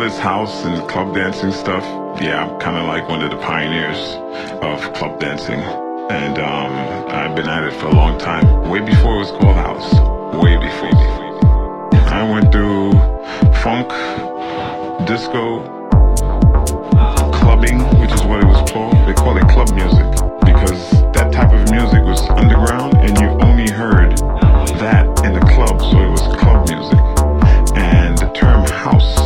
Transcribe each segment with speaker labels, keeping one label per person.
Speaker 1: this house and club dancing stuff, yeah, I'm kind of like one of the pioneers of club dancing. And um, I've been at it for a long time, way before it was called house, way before. I went through funk, disco, clubbing, which is what it was called. They call it club music because that type of music was underground and you only heard that in the club, so it was club music. And the term house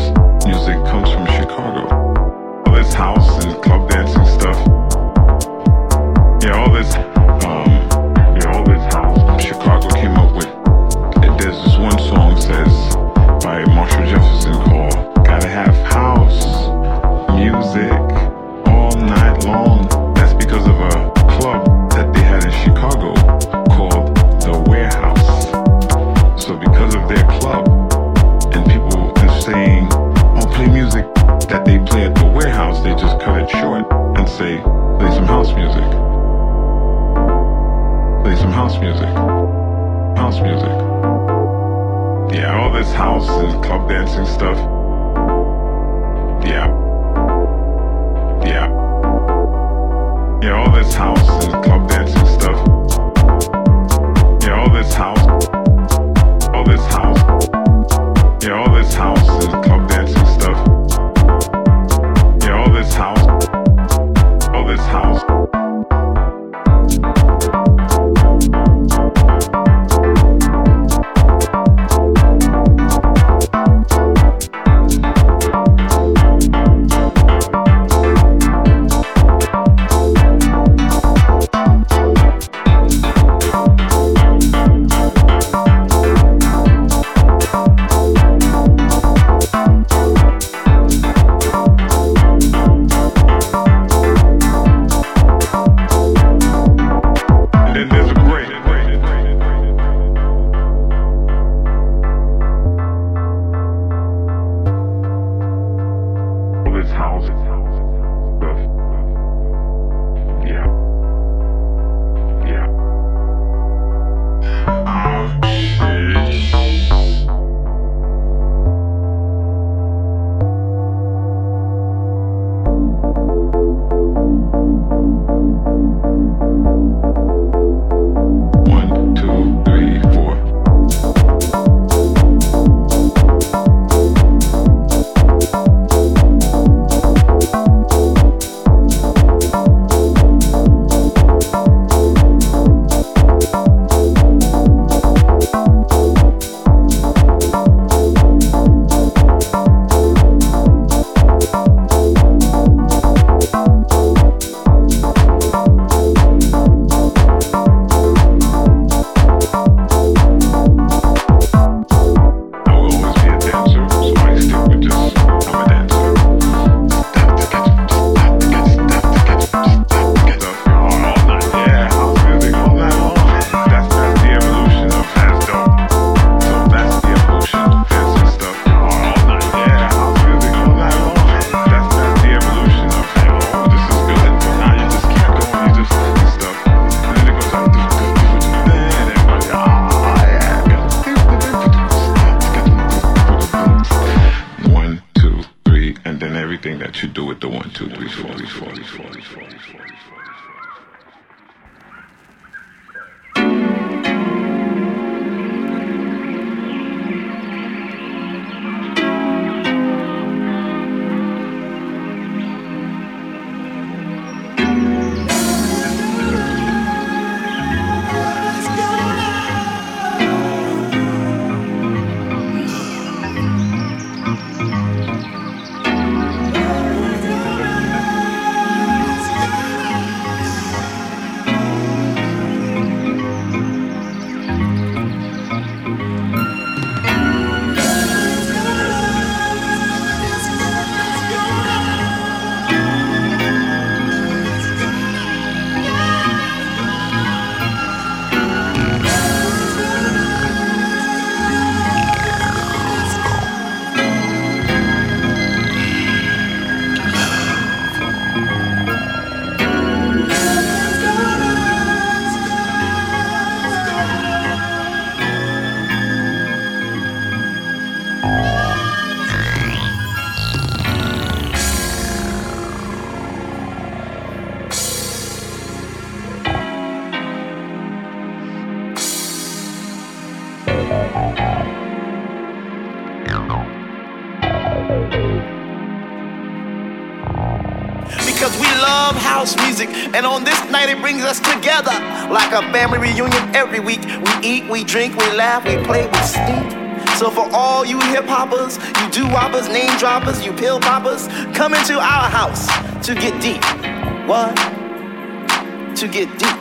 Speaker 1: And
Speaker 2: on this night, it brings us together like a family reunion every week. We eat, we drink, we laugh, we play, we sleep. So for all you hip hoppers, you do whoppers, name droppers, you pill poppers, come into our house to get deep. What? To get deep.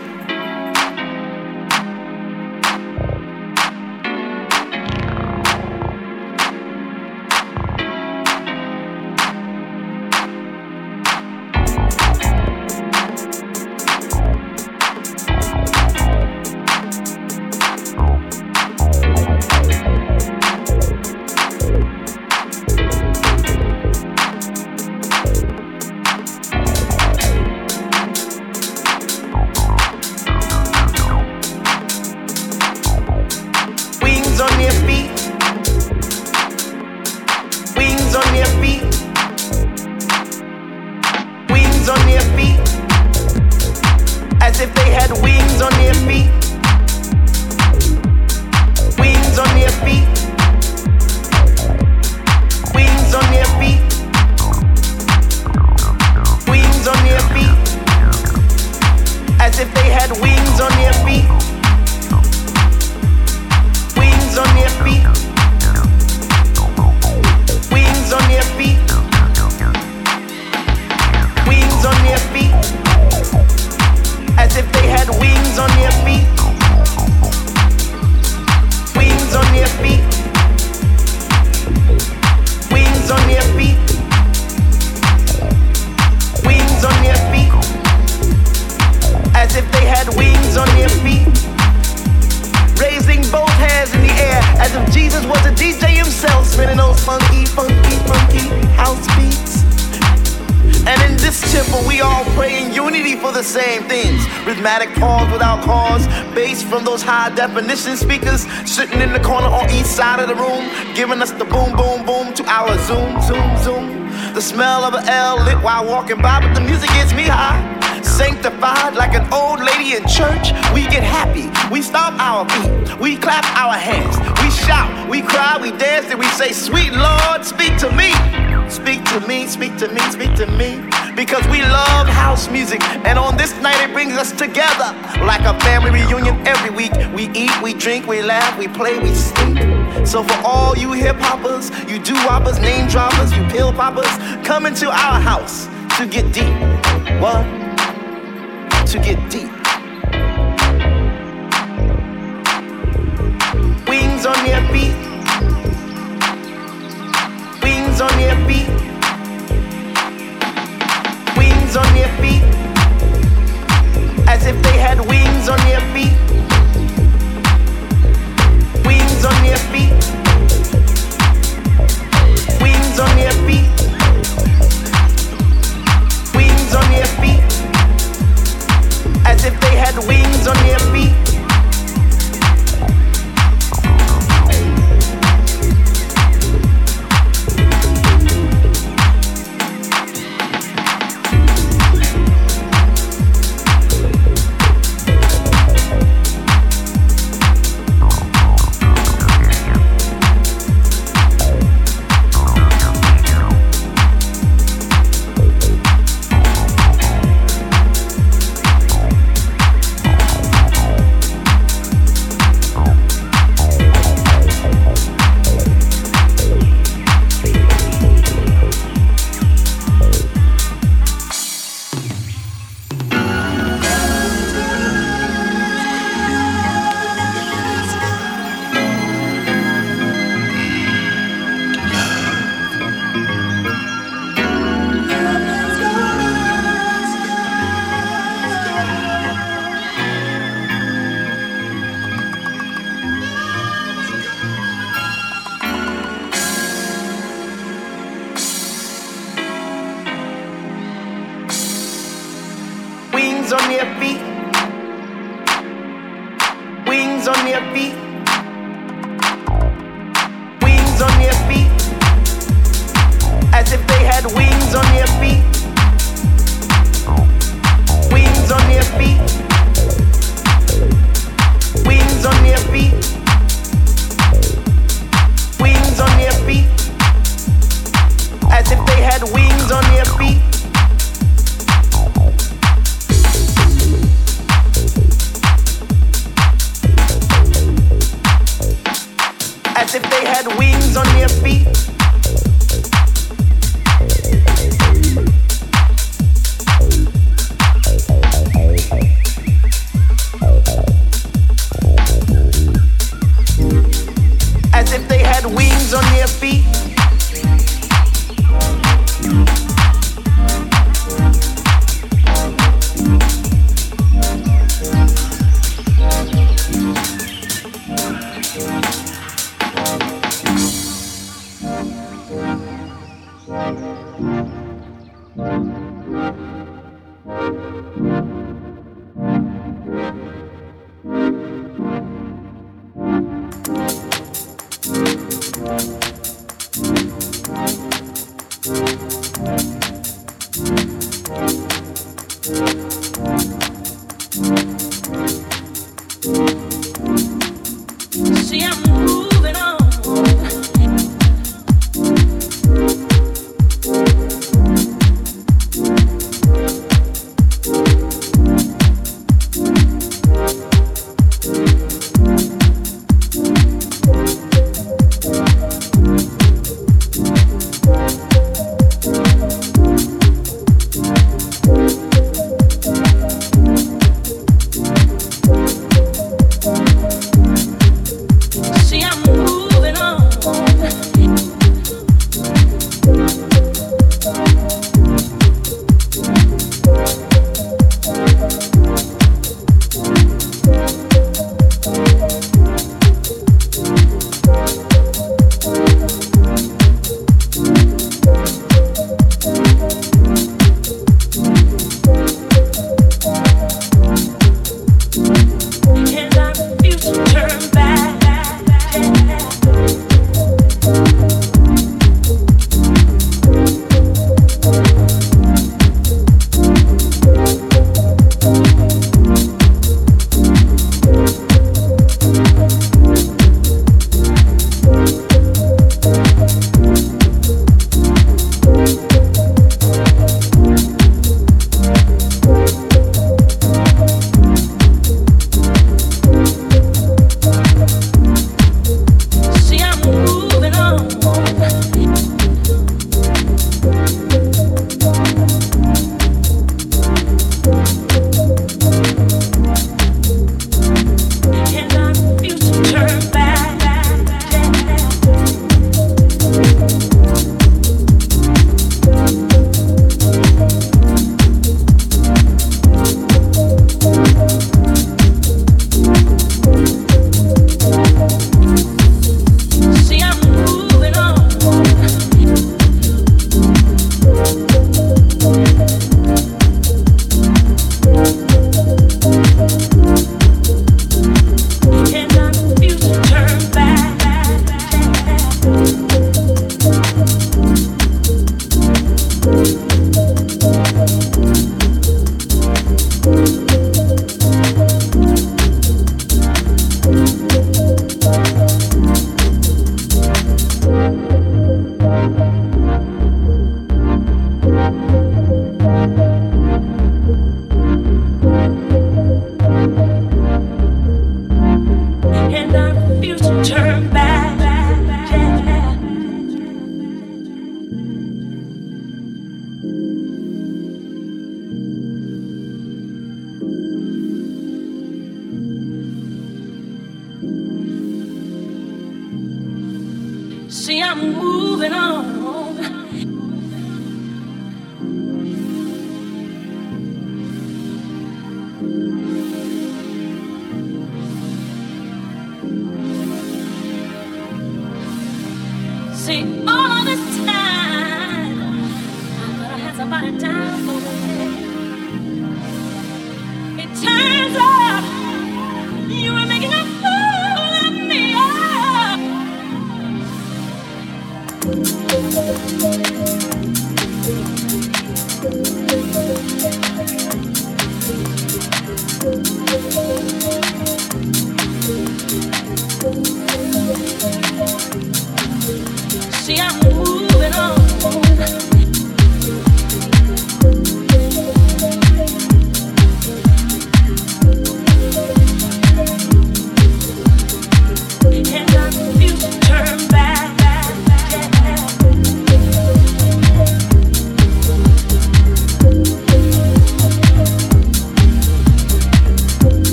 Speaker 2: I'm moving on.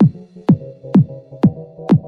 Speaker 2: Thank you.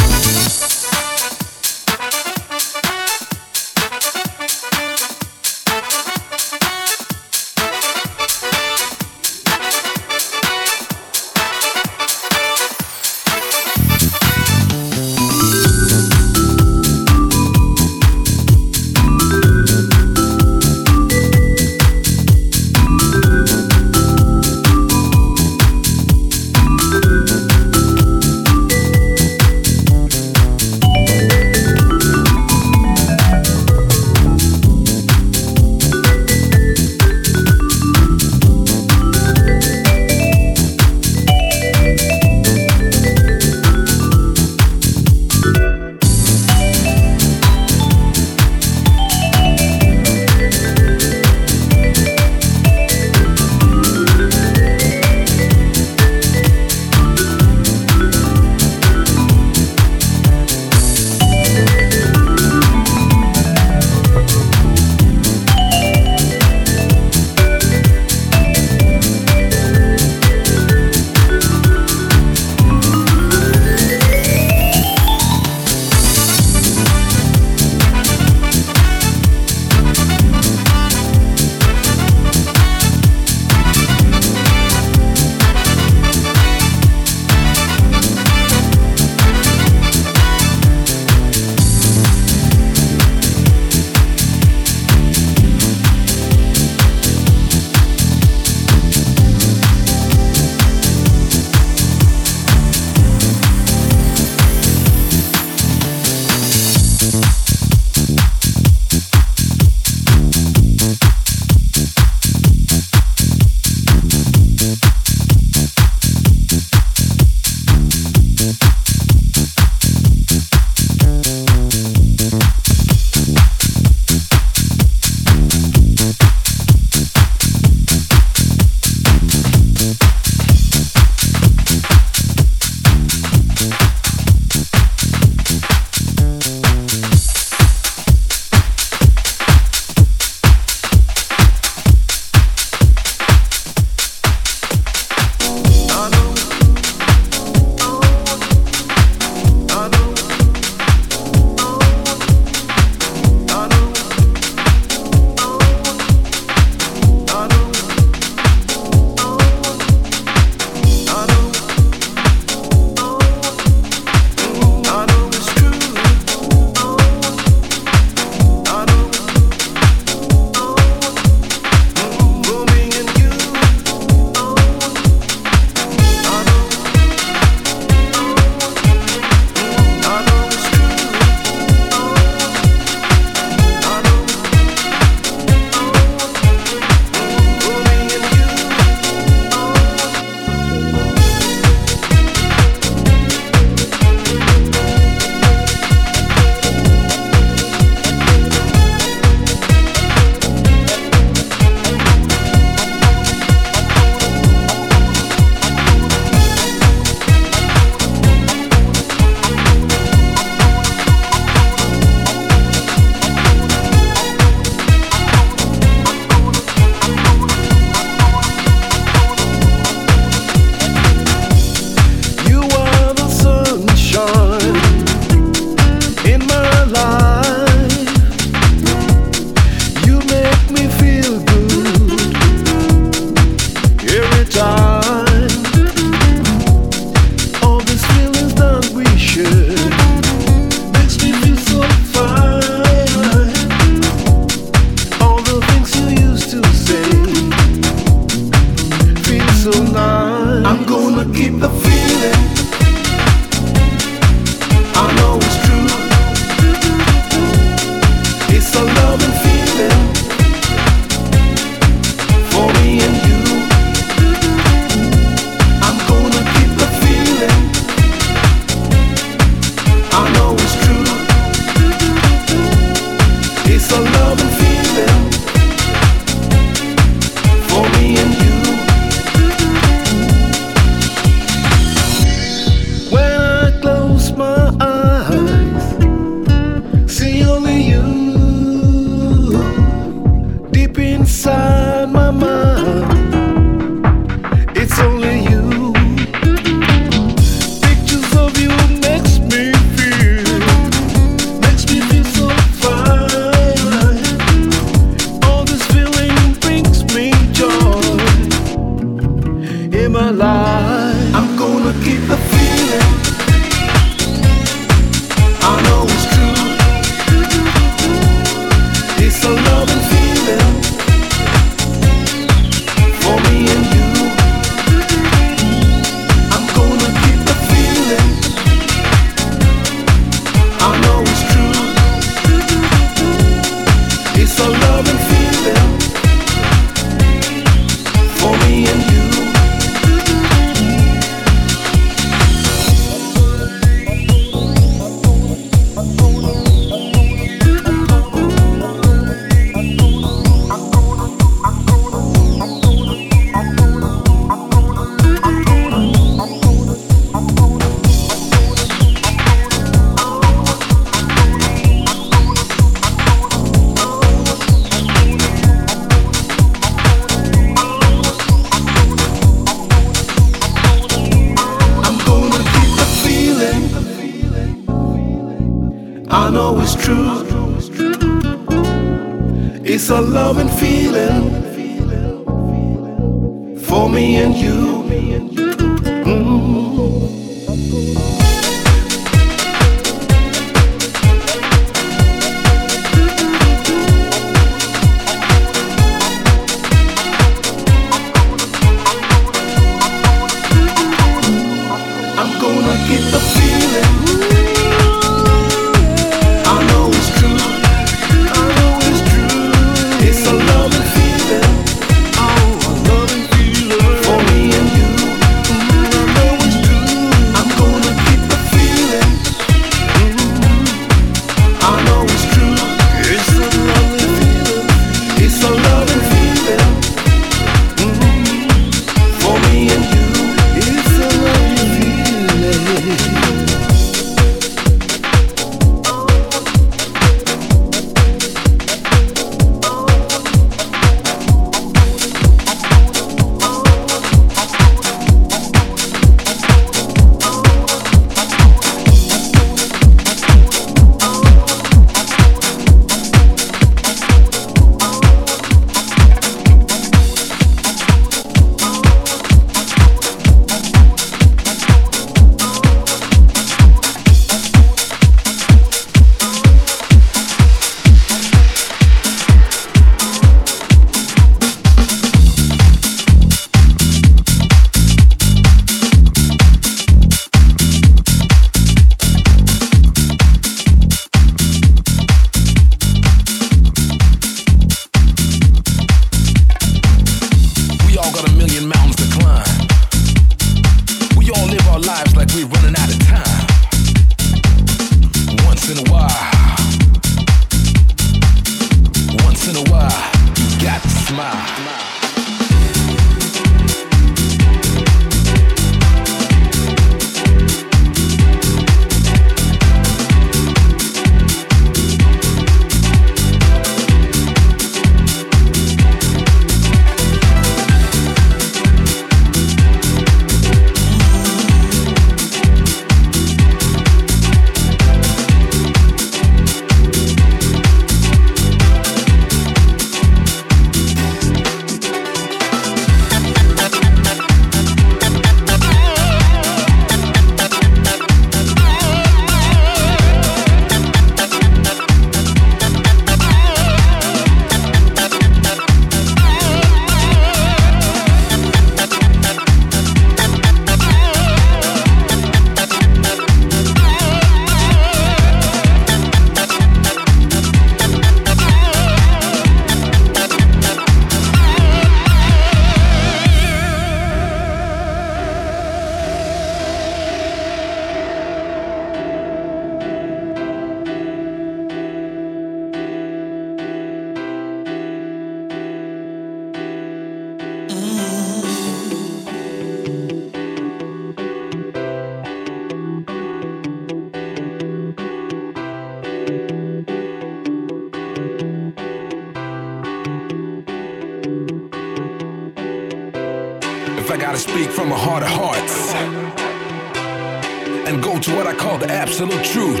Speaker 3: And
Speaker 4: go to what I call the absolute truth.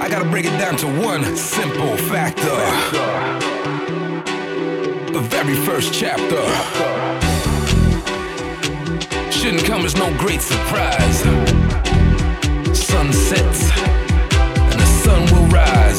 Speaker 4: I gotta break it down to one simple factor. The very first chapter shouldn't come as no great surprise. Sun sets and the sun will rise.